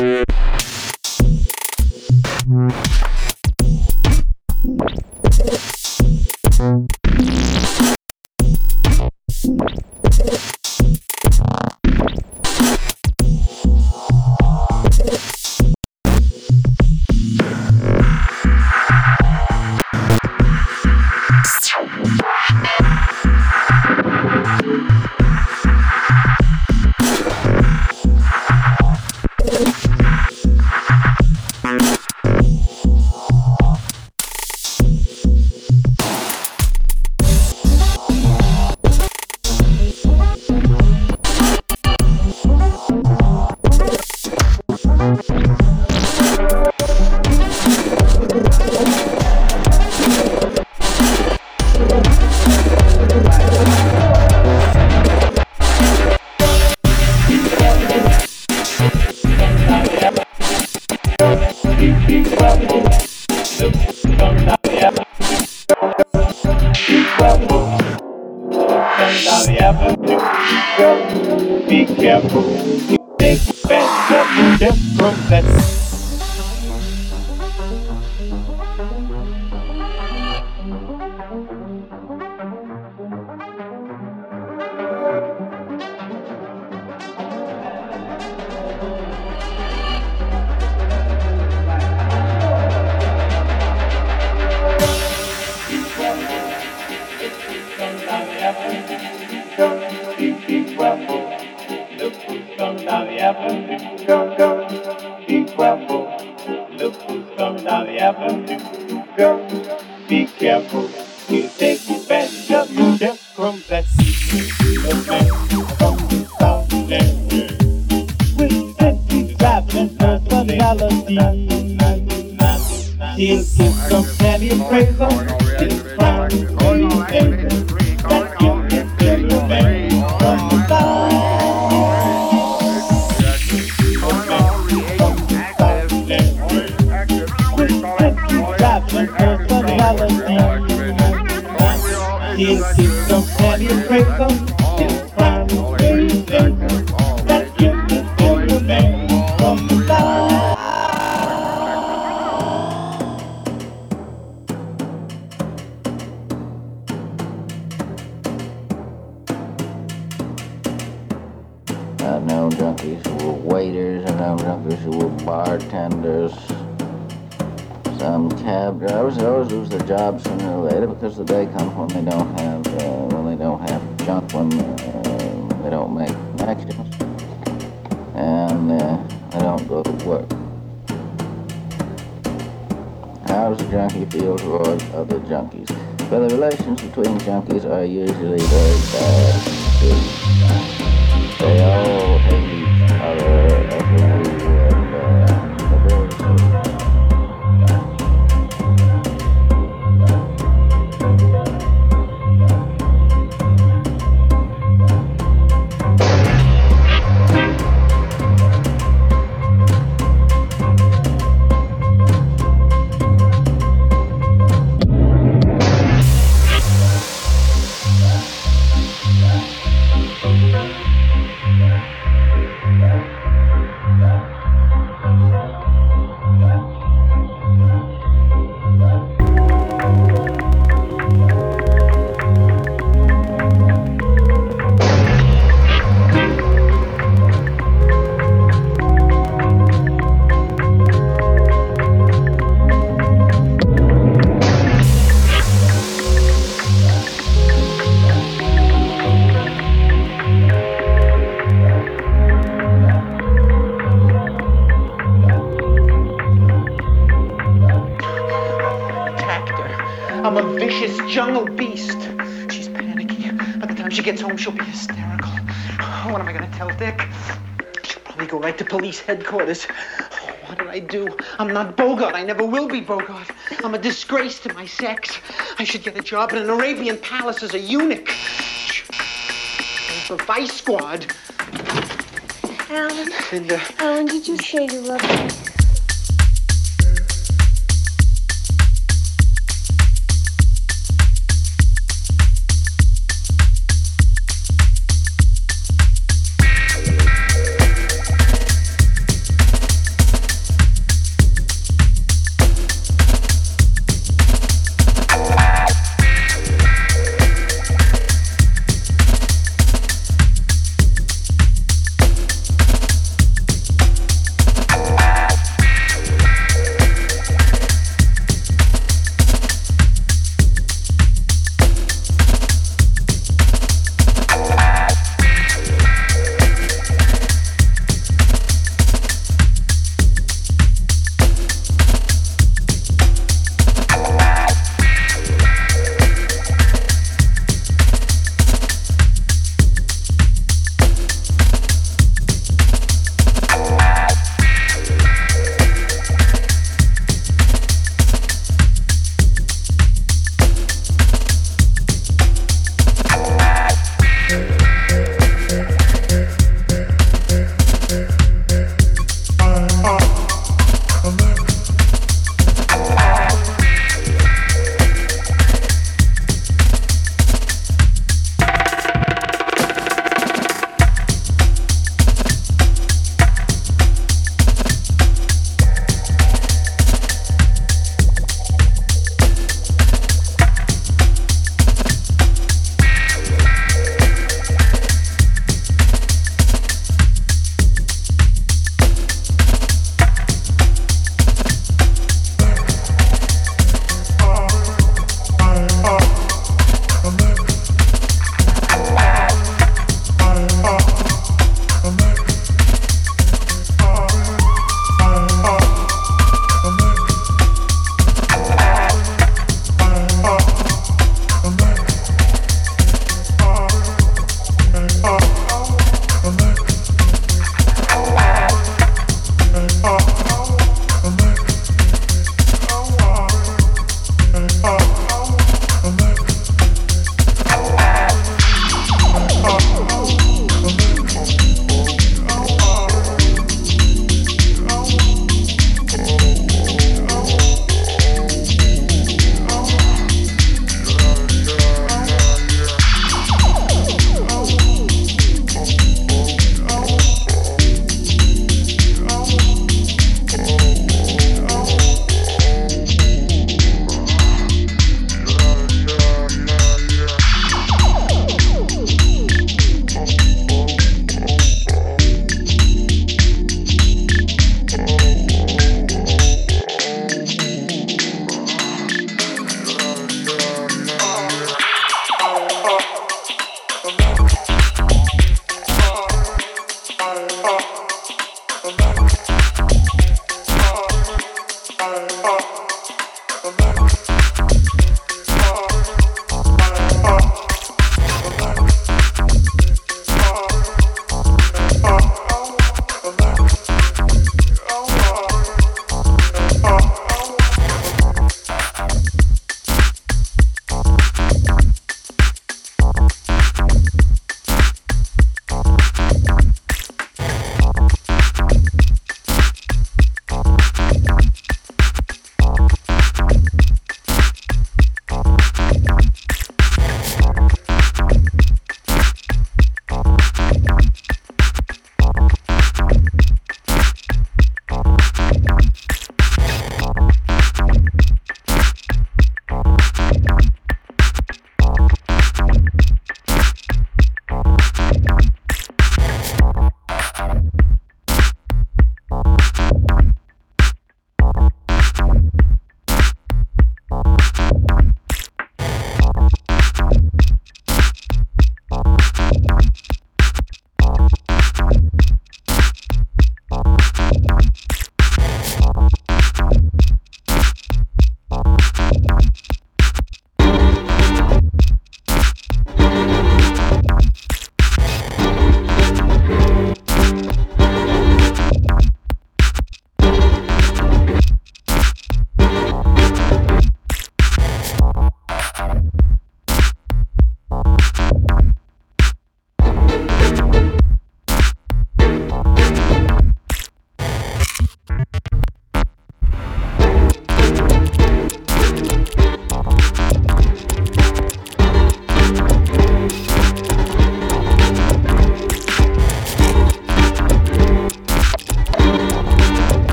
Yeah. I know junkies who were waiters, I know junkies who were bartenders, some cab drivers. They always lose their jobs sooner or later because the day comes when they don't have uh, when they don't have junk, when uh, they don't make accidents, and uh, they don't go to work. How does a junkie feel towards other junkies? Well, the relations between junkies are usually very bad. They all right to police headquarters. Oh, what did I do? I'm not Bogart. I never will be Bogart. I'm a disgrace to my sex. I should get a job in an Arabian palace as a eunuch. The vice squad. Alan. Linda. Uh, Alan, did you say you loved me?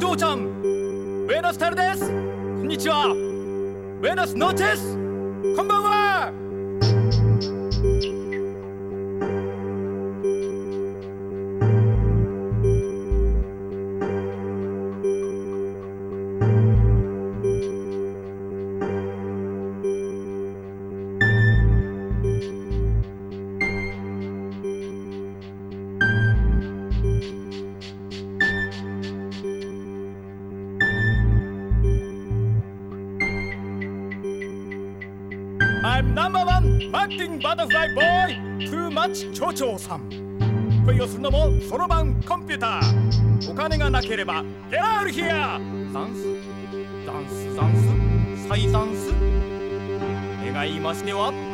嬢ちゃんウェノスタルです。こんにちは。ウェノスノーチェス。こんばんは。校長さん。恋をするのもそろばんコンピューター。お金がなければゲラールヒア。ダンス？ダンス？ダンス？サイザンス？願いましては？